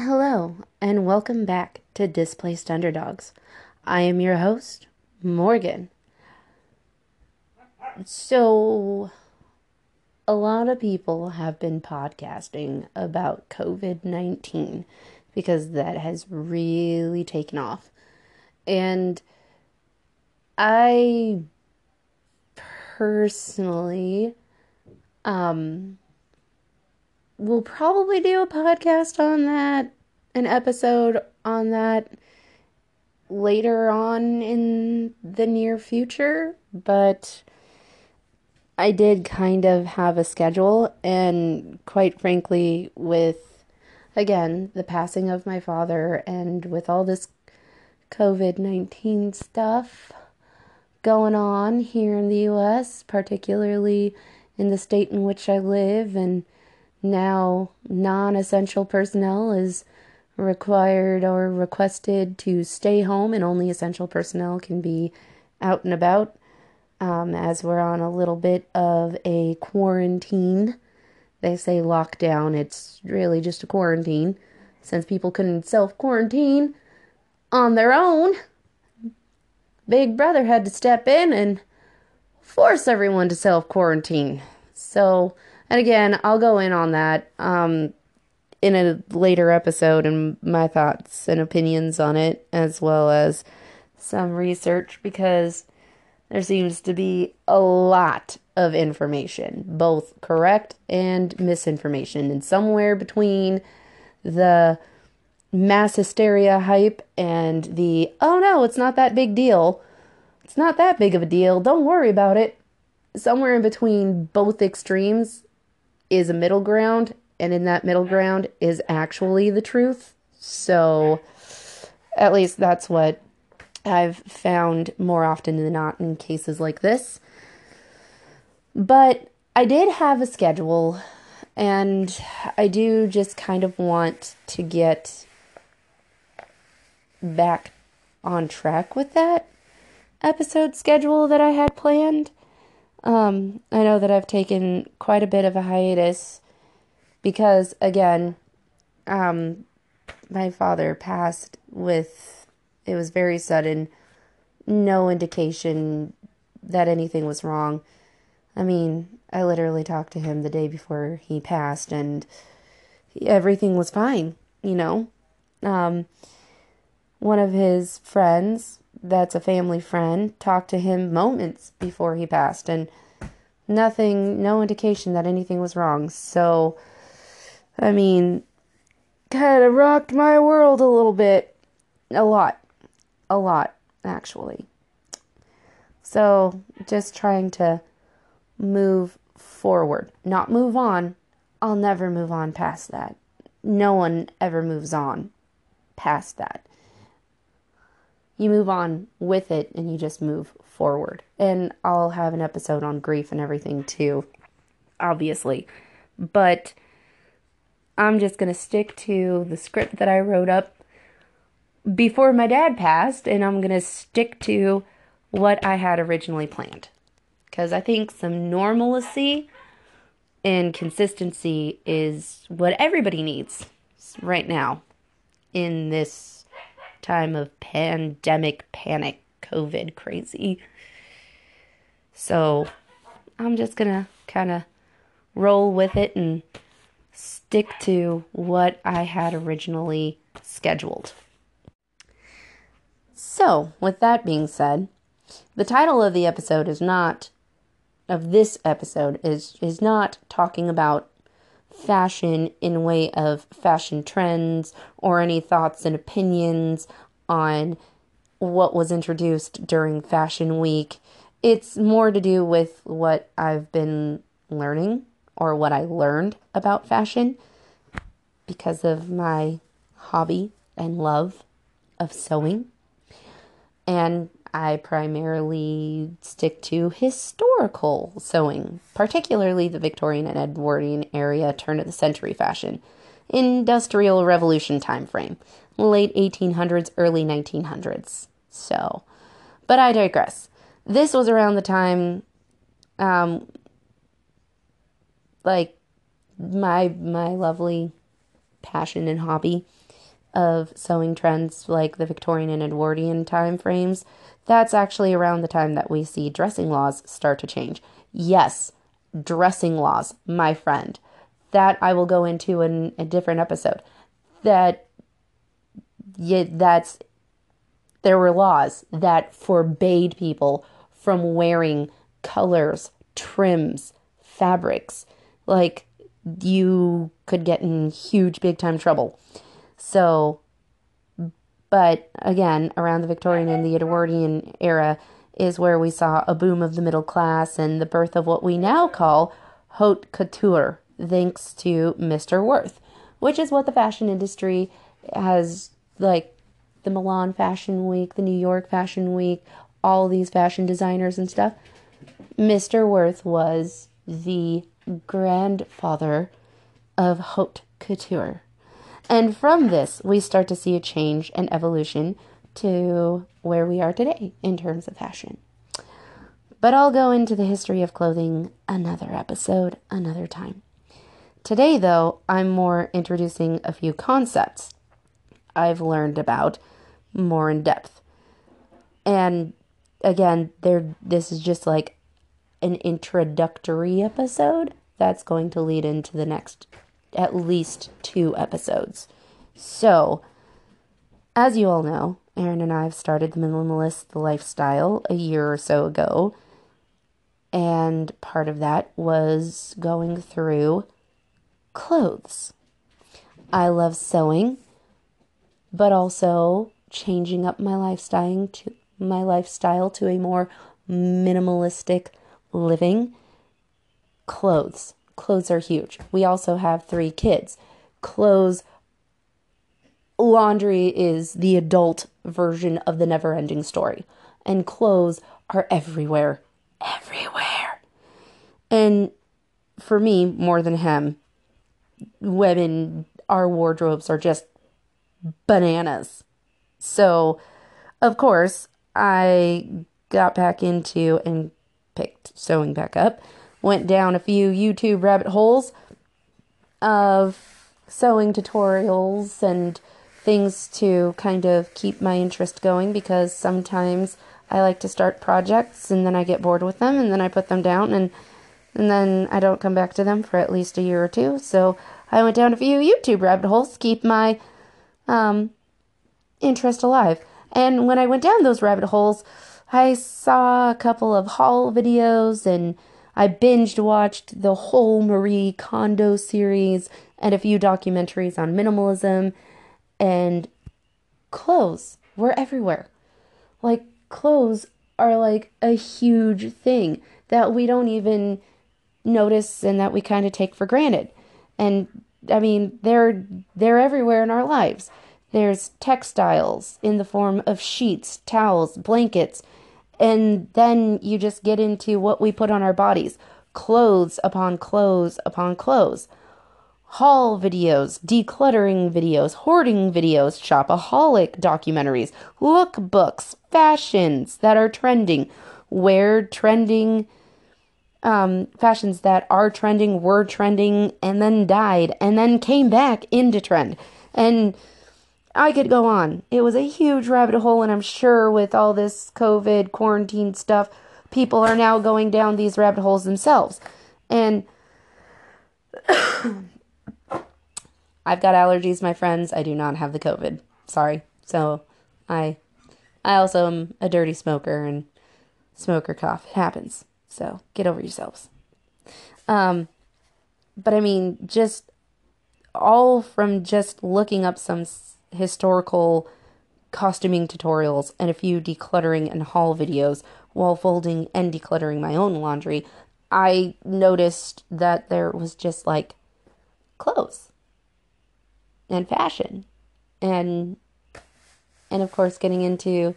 Hello, and welcome back to Displaced Underdogs. I am your host, Morgan. So, a lot of people have been podcasting about COVID 19 because that has really taken off. And I personally um, will probably do a podcast on that, an episode on that later on in the near future, but I did kind of have a schedule, and quite frankly, with again the passing of my father and with all this COVID 19 stuff going on here in the US, particularly in the state in which I live, and now non essential personnel is required or requested to stay home, and only essential personnel can be out and about. Um, as we're on a little bit of a quarantine. They say lockdown, it's really just a quarantine since people couldn't self quarantine on their own. Big Brother had to step in and force everyone to self quarantine. So, and again, I'll go in on that um, in a later episode and my thoughts and opinions on it, as well as some research because there seems to be a lot of information, both correct and misinformation, and somewhere between the mass hysteria hype and the oh no, it's not that big deal. It's not that big of a deal. Don't worry about it. Somewhere in between both extremes is a middle ground, and in that middle ground is actually the truth. So, at least that's what I've found more often than not in cases like this. But I did have a schedule, and I do just kind of want to get back on track with that episode schedule that I had planned. Um, I know that I've taken quite a bit of a hiatus because, again, um, my father passed with it was very sudden, no indication that anything was wrong. I mean, I literally talked to him the day before he passed, and everything was fine, you know. Um, one of his friends, that's a family friend, talked to him moments before he passed, and nothing, no indication that anything was wrong. So, I mean, kind of rocked my world a little bit. A lot a lot, actually. So, just trying to move forward, not move on. I'll never move on past that. No one ever moves on past that. You move on with it and you just move forward. And I'll have an episode on grief and everything too, obviously. But I'm just going to stick to the script that I wrote up before my dad passed, and I'm going to stick to what I had originally planned. Because I think some normalcy and consistency is what everybody needs right now in this time of pandemic panic, COVID crazy. So I'm just going to kind of roll with it and stick to what I had originally scheduled. So, with that being said, the title of the episode is not of this episode is is not talking about fashion in way of fashion trends or any thoughts and opinions on what was introduced during fashion week. It's more to do with what I've been learning or what I learned about fashion because of my hobby and love of sewing and I primarily stick to historical sewing, particularly the Victorian and Edwardian area turn of the century fashion, industrial revolution time frame, late 1800s, early 1900s. So, but I digress. This was around the time, um, like my my lovely passion and hobby of sewing trends like the Victorian and Edwardian time frames, that's actually around the time that we see dressing laws start to change. Yes, dressing laws, my friend. That I will go into in a different episode. That yeah, that's there were laws that forbade people from wearing colors, trims, fabrics. Like you could get in huge big time trouble. So but again, around the Victorian and the Edwardian era is where we saw a boom of the middle class and the birth of what we now call haute couture, thanks to Mr. Worth, which is what the fashion industry has like the Milan Fashion Week, the New York Fashion Week, all these fashion designers and stuff. Mr. Worth was the grandfather of haute couture. And from this, we start to see a change and evolution to where we are today in terms of fashion. But I'll go into the history of clothing another episode, another time. Today, though, I'm more introducing a few concepts I've learned about more in depth. And again, there this is just like an introductory episode that's going to lead into the next at least two episodes. So, as you all know, Aaron and I have started the minimalist lifestyle a year or so ago. And part of that was going through clothes. I love sewing, but also changing up my lifestyle to my lifestyle to a more minimalistic living. Clothes clothes are huge. We also have three kids. Clothes, laundry is the adult version of the never ending story. And clothes are everywhere. Everywhere. And for me, more than him, women, our wardrobes are just bananas. So, of course, I got back into and picked sewing back up went down a few YouTube rabbit holes of sewing tutorials and things to kind of keep my interest going because sometimes I like to start projects and then I get bored with them and then I put them down and and then I don't come back to them for at least a year or two. So I went down a few YouTube rabbit holes to keep my um, interest alive. And when I went down those rabbit holes, I saw a couple of haul videos and I binged watched the whole Marie Kondo series and a few documentaries on minimalism and clothes were everywhere. Like clothes are like a huge thing that we don't even notice and that we kind of take for granted. And I mean, they're they're everywhere in our lives. There's textiles in the form of sheets, towels, blankets, and then you just get into what we put on our bodies clothes upon clothes upon clothes. Haul videos, decluttering videos, hoarding videos, shopaholic documentaries, lookbooks, fashions that are trending, where trending um, fashions that are trending, were trending, and then died, and then came back into trend. And I could go on. It was a huge rabbit hole, and I'm sure with all this COVID quarantine stuff, people are now going down these rabbit holes themselves. And I've got allergies, my friends. I do not have the COVID. Sorry. So I I also am a dirty smoker and smoker cough. It happens. So get over yourselves. Um but I mean just all from just looking up some historical costuming tutorials and a few decluttering and haul videos while folding and decluttering my own laundry, I noticed that there was just like clothes and fashion and and of course getting into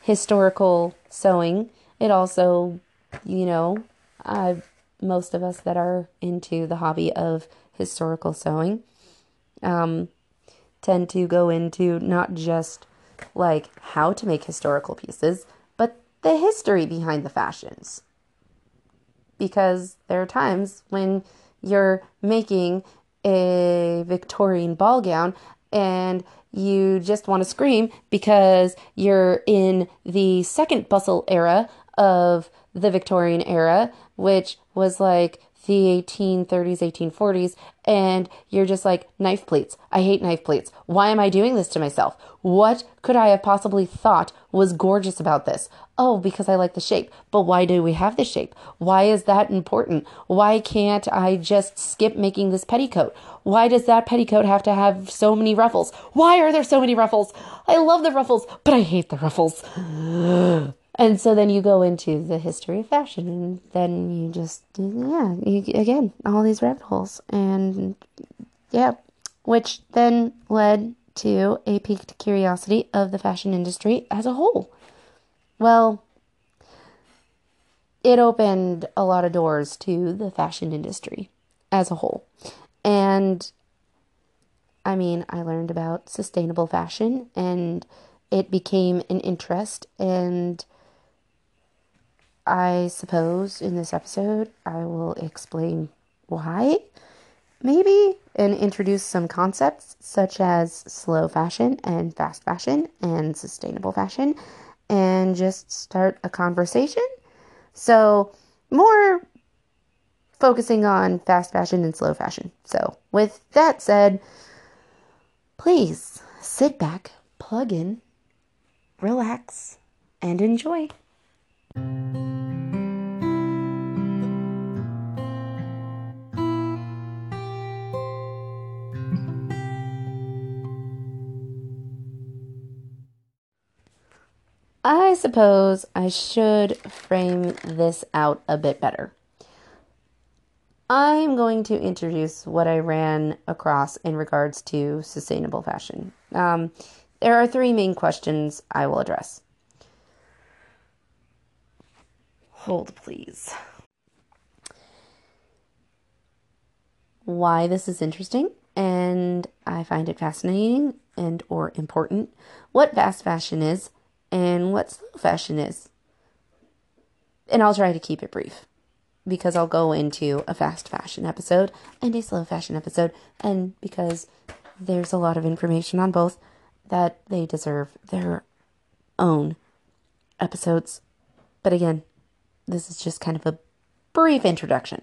historical sewing. It also you know uh, most of us that are into the hobby of historical sewing um, tend to go into not just like how to make historical pieces, but the history behind the fashions. Because there are times when you're making a Victorian ball gown and you just want to scream because you're in the second bustle era of the Victorian era, which was like the 1830s, 1840s, and you're just like, knife pleats. I hate knife pleats. Why am I doing this to myself? What could I have possibly thought was gorgeous about this? Oh, because I like the shape. But why do we have the shape? Why is that important? Why can't I just skip making this petticoat? Why does that petticoat have to have so many ruffles? Why are there so many ruffles? I love the ruffles, but I hate the ruffles. And so then you go into the history of fashion, and then you just, yeah, you, again, all these rabbit holes. And yeah, which then led to a piqued curiosity of the fashion industry as a whole. Well, it opened a lot of doors to the fashion industry as a whole. And I mean, I learned about sustainable fashion and it became an interest and I suppose in this episode I will explain why, maybe, and introduce some concepts such as slow fashion and fast fashion and sustainable fashion, and just start a conversation. So, more focusing on fast fashion and slow fashion. So, with that said, please sit back, plug in, relax, and enjoy. I suppose I should frame this out a bit better. I'm going to introduce what I ran across in regards to sustainable fashion. Um, there are three main questions I will address. Hold, please. Why this is interesting and I find it fascinating and or important. What fast fashion is and what slow fashion is. And I'll try to keep it brief because I'll go into a fast fashion episode and a slow fashion episode, and because there's a lot of information on both that they deserve their own episodes. But again, this is just kind of a brief introduction.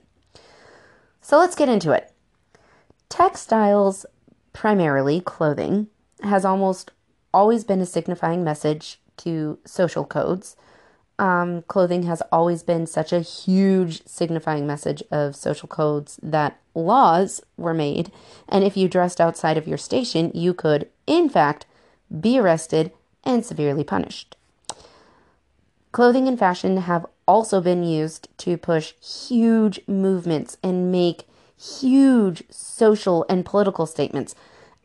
So let's get into it. Textiles, primarily clothing, has almost always been a signifying message to social codes. Um, clothing has always been such a huge signifying message of social codes that laws were made, and if you dressed outside of your station, you could, in fact, be arrested and severely punished. Clothing and fashion have also been used to push huge movements and make huge social and political statements.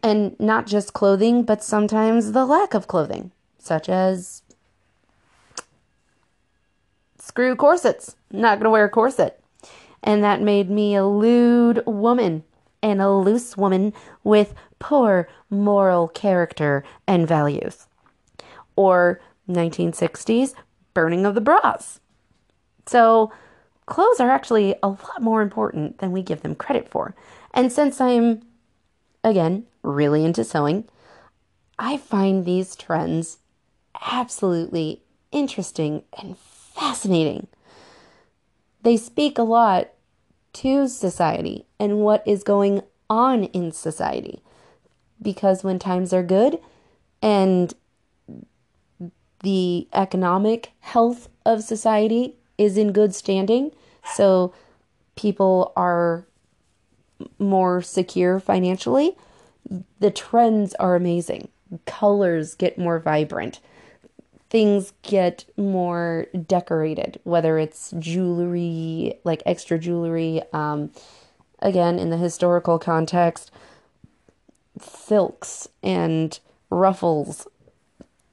And not just clothing, but sometimes the lack of clothing such as screw corsets. Not going to wear a corset. And that made me a lewd woman and a loose woman with poor moral character and values. Or 1960s burning of the bras. So, clothes are actually a lot more important than we give them credit for. And since I'm, again, really into sewing, I find these trends absolutely interesting and fascinating. They speak a lot to society and what is going on in society. Because when times are good and the economic health of society is in good standing, so people are more secure financially, the trends are amazing. Colors get more vibrant things get more decorated, whether it's jewelry, like extra jewelry, um, again, in the historical context, silks and ruffles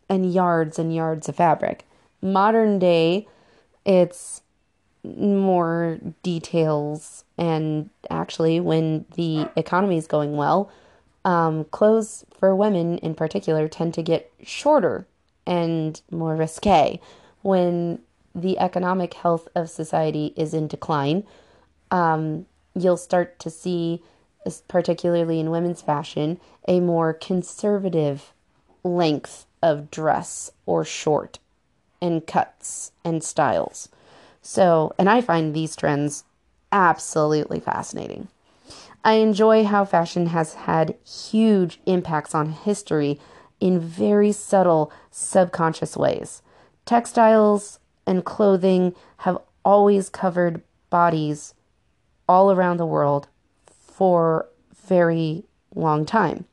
and yards and yards of fabric. Modern day, it's more details, and actually, when the economy is going well, um, clothes for women in particular tend to get shorter and more risque when the economic health of society is in decline. Um, you'll start to see particularly in women's fashion, a more conservative length of dress or short and cuts and styles. So, and I find these trends absolutely fascinating. I enjoy how fashion has had huge impacts on history in very subtle, subconscious ways. Textiles and clothing have always covered bodies all around the world for very long time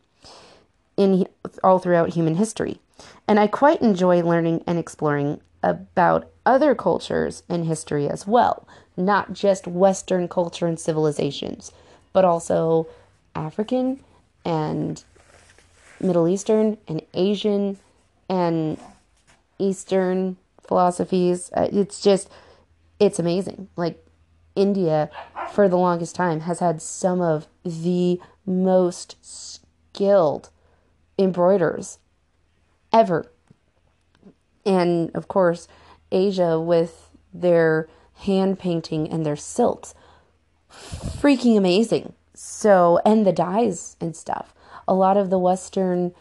in all throughout human history. And I quite enjoy learning and exploring about other cultures and history as well, not just Western culture and civilizations, but also African and Middle Eastern and Asian and Eastern philosophies. Uh, it's just, it's amazing. Like, India, for the longest time, has had some of the most skilled embroiderers ever. And of course, Asia with their hand painting and their silks. Freaking amazing. So, and the dyes and stuff. A lot of the Western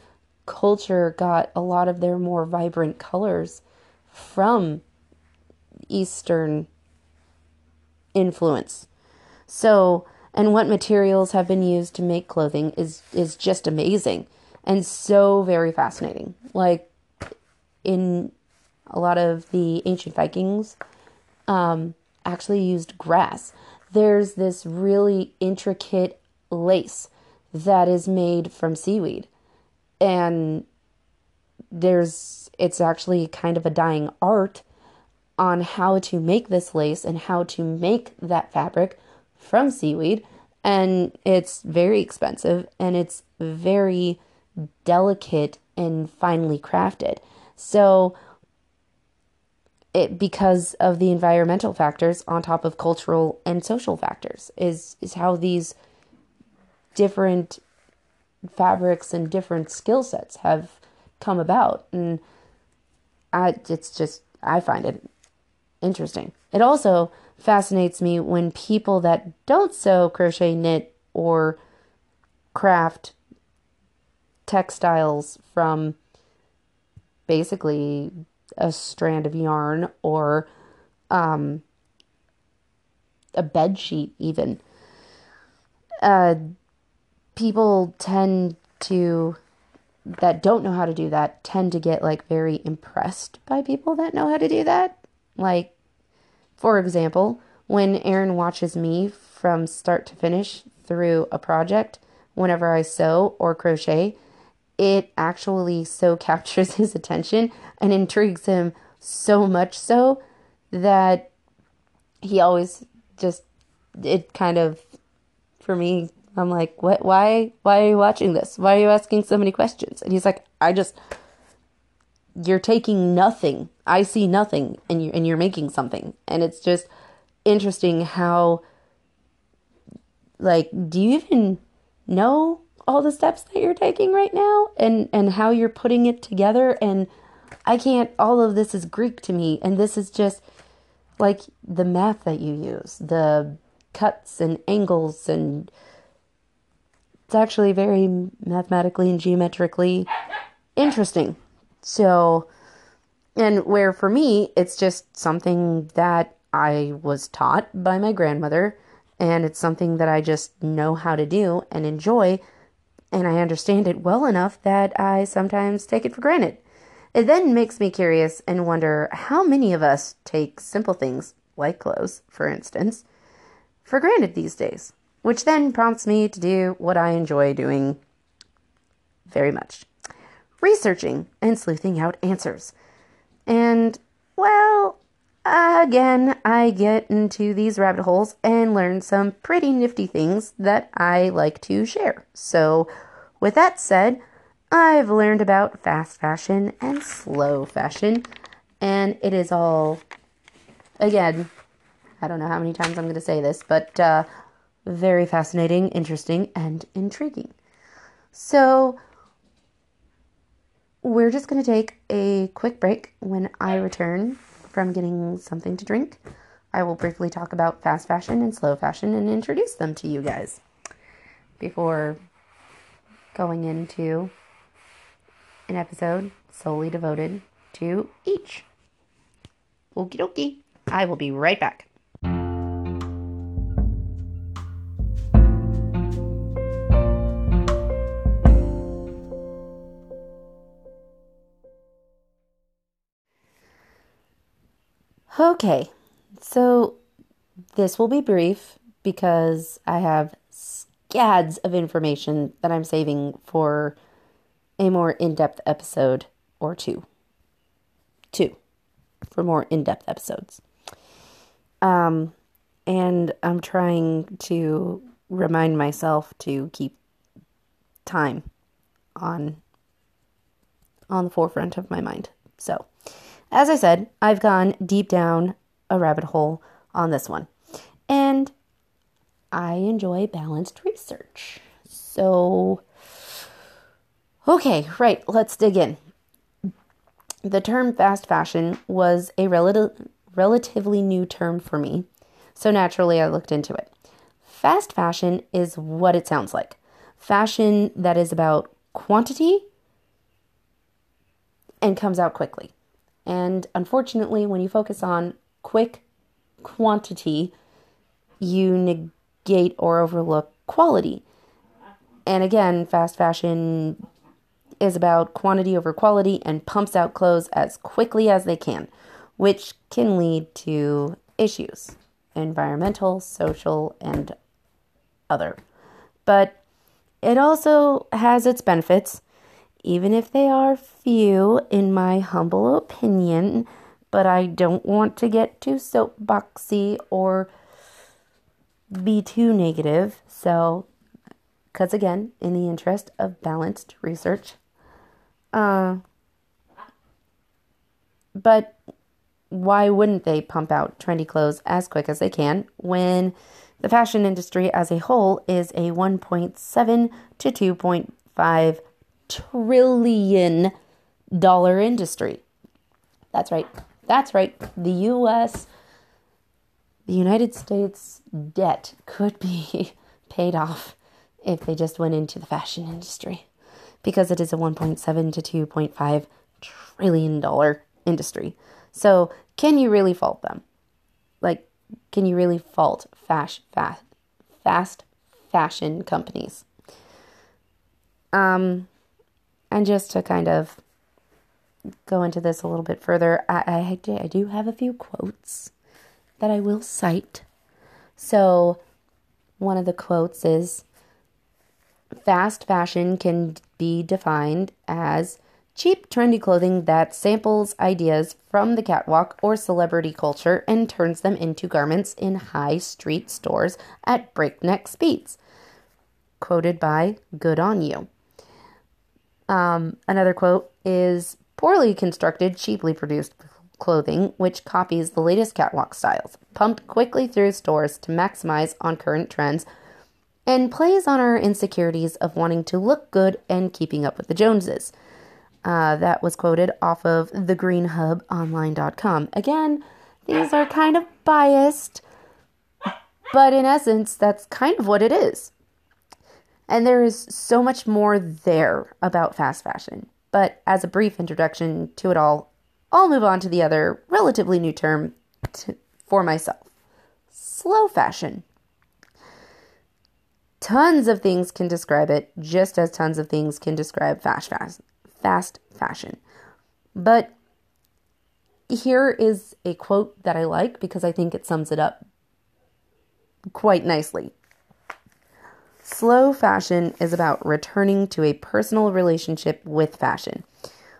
culture got a lot of their more vibrant colors from Eastern influence. So, and what materials have been used to make clothing is is just amazing and so very fascinating. Like in a lot of the ancient Vikings, um, actually used grass. There's this really intricate lace that is made from seaweed, and there's it's actually kind of a dying art on how to make this lace and how to make that fabric from seaweed and it's very expensive and it's very delicate and finely crafted. So it because of the environmental factors on top of cultural and social factors is is how these different fabrics and different skill sets have come about and I it's just I find it interesting. It also fascinates me when people that don't sew, crochet, knit, or craft textiles from basically a strand of yarn or um, a bed sheet, even. Uh, people tend to that don't know how to do that tend to get like very impressed by people that know how to do that. Like, for example, when Aaron watches me from start to finish through a project, whenever I sew or crochet, it actually so captures his attention and intrigues him so much so that he always just it kind of for me I'm like what why why are you watching this? Why are you asking so many questions? And he's like I just you're taking nothing. I see nothing and you and you're making something. And it's just interesting how like do you even know all the steps that you're taking right now and and how you're putting it together. And I can't all of this is Greek to me. And this is just like the math that you use, the cuts and angles. And it's actually very mathematically and geometrically interesting. So and where for me it's just something that I was taught by my grandmother. And it's something that I just know how to do and enjoy and I understand it well enough that I sometimes take it for granted. It then makes me curious and wonder how many of us take simple things, like clothes, for instance, for granted these days, which then prompts me to do what I enjoy doing very much researching and sleuthing out answers. And, well, again, I get into these rabbit holes and learn some pretty nifty things that I like to share. So, with that said, I've learned about fast fashion and slow fashion, and it is all, again, I don't know how many times I'm going to say this, but uh, very fascinating, interesting, and intriguing. So, we're just going to take a quick break. When I return, from getting something to drink, I will briefly talk about fast fashion and slow fashion and introduce them to you guys. before going into an episode solely devoted to each. Okie dokie. I will be right back. Okay, so this will be brief because I have scads of information that I'm saving for a more in depth episode or two. Two for more in depth episodes. Um, and I'm trying to remind myself to keep time on on the forefront of my mind. So, as I said, I've gone deep down a rabbit hole on this one. And I enjoy balanced research. So, okay, right, let's dig in. The term fast fashion was a rel- relatively new term for me, so naturally I looked into it. Fast fashion is what it sounds like fashion that is about quantity and comes out quickly. And unfortunately, when you focus on quick quantity, you negate or overlook quality. And again, fast fashion is about quantity over quality and pumps out clothes as quickly as they can, which can lead to issues environmental, social, and other. But it also has its benefits, even if they are few, in my humble opinion. But I don't want to get too soapboxy or be too negative. So, because again, in the interest of balanced research, uh, but why wouldn't they pump out trendy clothes as quick as they can when the fashion industry as a whole is a 1.7 to 2.5 trillion dollar industry? That's right. That's right. The US, the United States debt could be paid off if they just went into the fashion industry because it is a 1.7 to 2.5 trillion dollar industry. So, can you really fault them? Like, can you really fault fast, fast, fast fashion companies? Um, and just to kind of go into this a little bit further, I, I, I do have a few quotes that I will cite. So, one of the quotes is Fast fashion can be defined as cheap, trendy clothing that samples ideas from the catwalk or celebrity culture and turns them into garments in high street stores at breakneck speeds. Quoted by Good on You. Um, another quote is poorly constructed, cheaply produced clothing, which copies the latest catwalk styles, pumped quickly through stores to maximize on current trends and plays on our insecurities of wanting to look good and keeping up with the Joneses. Uh, that was quoted off of thegreenhubonline.com. Again, these are kind of biased, but in essence, that's kind of what it is. And there is so much more there about fast fashion. But as a brief introduction to it all, I'll move on to the other relatively new term to, for myself slow fashion. Tons of things can describe it, just as tons of things can describe fast, fast, fast fashion. But here is a quote that I like because I think it sums it up quite nicely. Slow fashion is about returning to a personal relationship with fashion,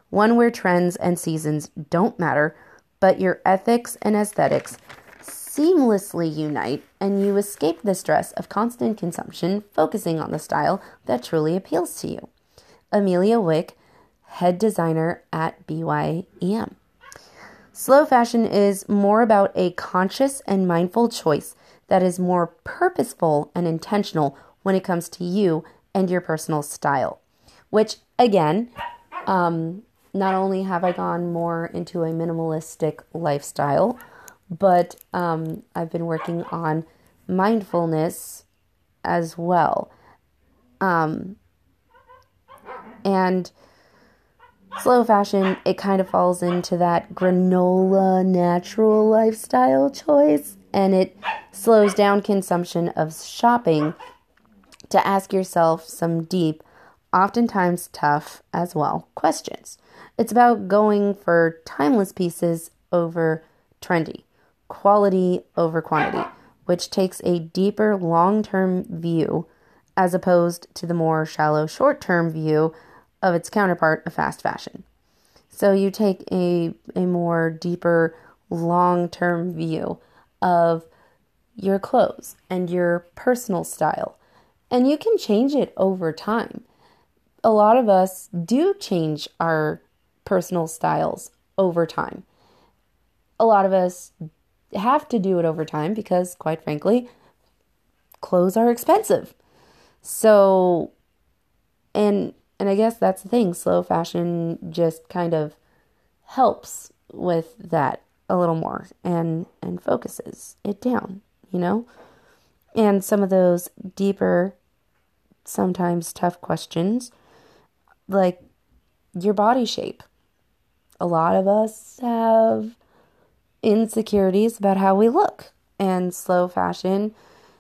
one where trends and seasons don't matter, but your ethics and aesthetics seamlessly unite and you escape the stress of constant consumption, focusing on the style that truly appeals to you. Amelia Wick, head designer at BYEM. Slow fashion is more about a conscious and mindful choice that is more purposeful and intentional when it comes to you and your personal style. Which, again, um, not only have I gone more into a minimalistic lifestyle, but um, I've been working on mindfulness as well. Um, and slow fashion, it kind of falls into that granola natural lifestyle choice and it slows down consumption of shopping to ask yourself some deep, oftentimes tough as well, questions. It's about going for timeless pieces over trendy, quality over quantity, which takes a deeper long term view as opposed to the more shallow short term view of its counterpart of fast fashion. So you take a, a more deeper long term view of your clothes and your personal style, and you can change it over time. A lot of us do change our personal styles over time. A lot of us have to do it over time because, quite frankly, clothes are expensive. So, and and I guess that's the thing. Slow fashion just kind of helps with that a little more and and focuses it down, you know? And some of those deeper sometimes tough questions like your body shape. A lot of us have insecurities about how we look, and slow fashion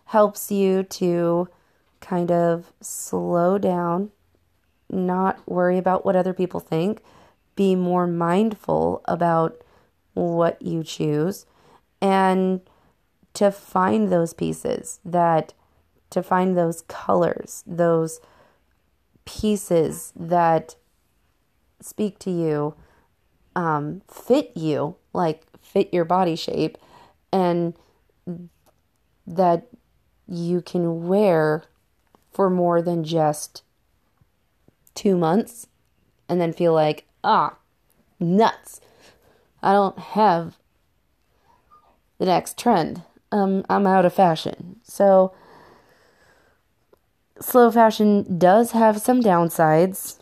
helps you to kind of slow down, not worry about what other people think, be more mindful about what you choose and to find those pieces that to find those colors, those pieces that speak to you, um, fit you, like fit your body shape, and that you can wear for more than just two months and then feel like, ah, nuts. I don't have the next trend. Um, I'm out of fashion. So, slow fashion does have some downsides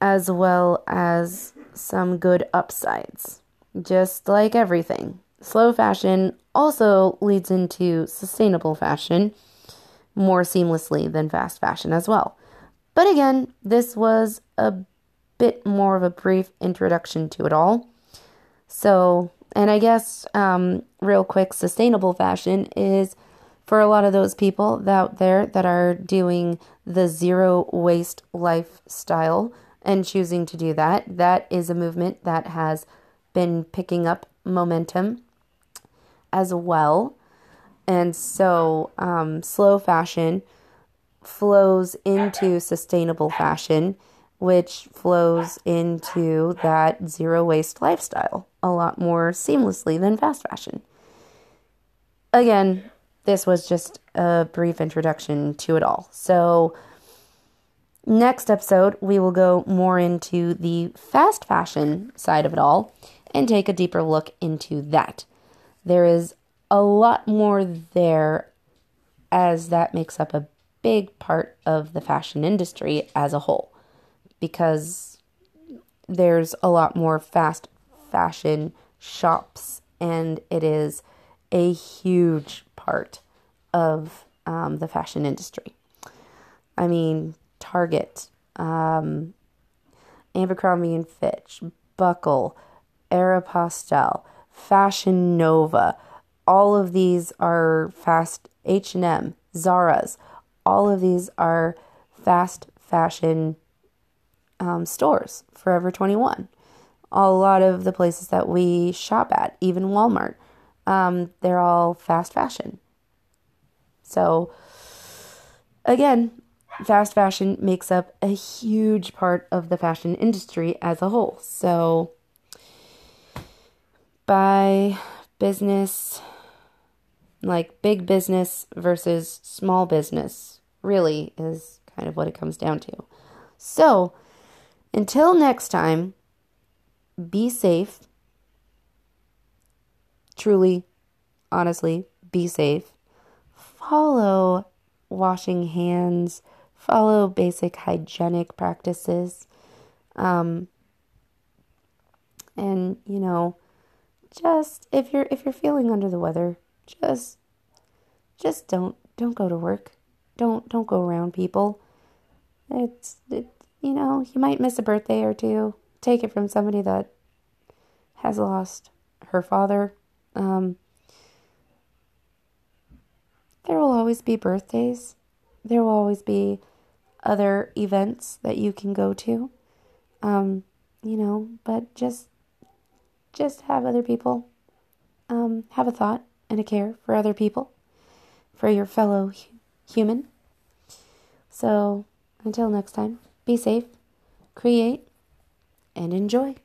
as well as some good upsides, just like everything. Slow fashion also leads into sustainable fashion more seamlessly than fast fashion as well. But again, this was a bit more of a brief introduction to it all. So, and I guess, um, real quick, sustainable fashion is for a lot of those people out there that are doing the zero waste lifestyle and choosing to do that. That is a movement that has been picking up momentum as well. And so, um, slow fashion flows into sustainable fashion which flows into that zero waste lifestyle a lot more seamlessly than fast fashion. Again, this was just a brief introduction to it all. So, next episode, we will go more into the fast fashion side of it all and take a deeper look into that. There is a lot more there as that makes up a big part of the fashion industry as a whole because there's a lot more fast fashion shops, and it is a huge part of um, the fashion industry. I mean, Target, um, Abercrombie and Fitch, Buckle, Aeropostale, Fashion Nova. All of these are fast H&M, Zara's. All of these are fast fashion um, stores, Forever 21. A lot of the places that we shop at, even Walmart, um, they're all fast fashion. So, again, fast fashion makes up a huge part of the fashion industry as a whole. So, by business, like big business versus small business, really is kind of what it comes down to. So, until next time, be safe. Truly, honestly, be safe. Follow washing hands, follow basic hygienic practices. Um, and you know, just if you're if you're feeling under the weather, just just don't don't go to work. Don't don't go around people. it's it, you know you might miss a birthday or two. Take it from somebody that has lost her father. Um, there will always be birthdays. There will always be other events that you can go to. Um, you know, but just just have other people um, have a thought and a care for other people, for your fellow human. So, until next time, be safe, create, and enjoy.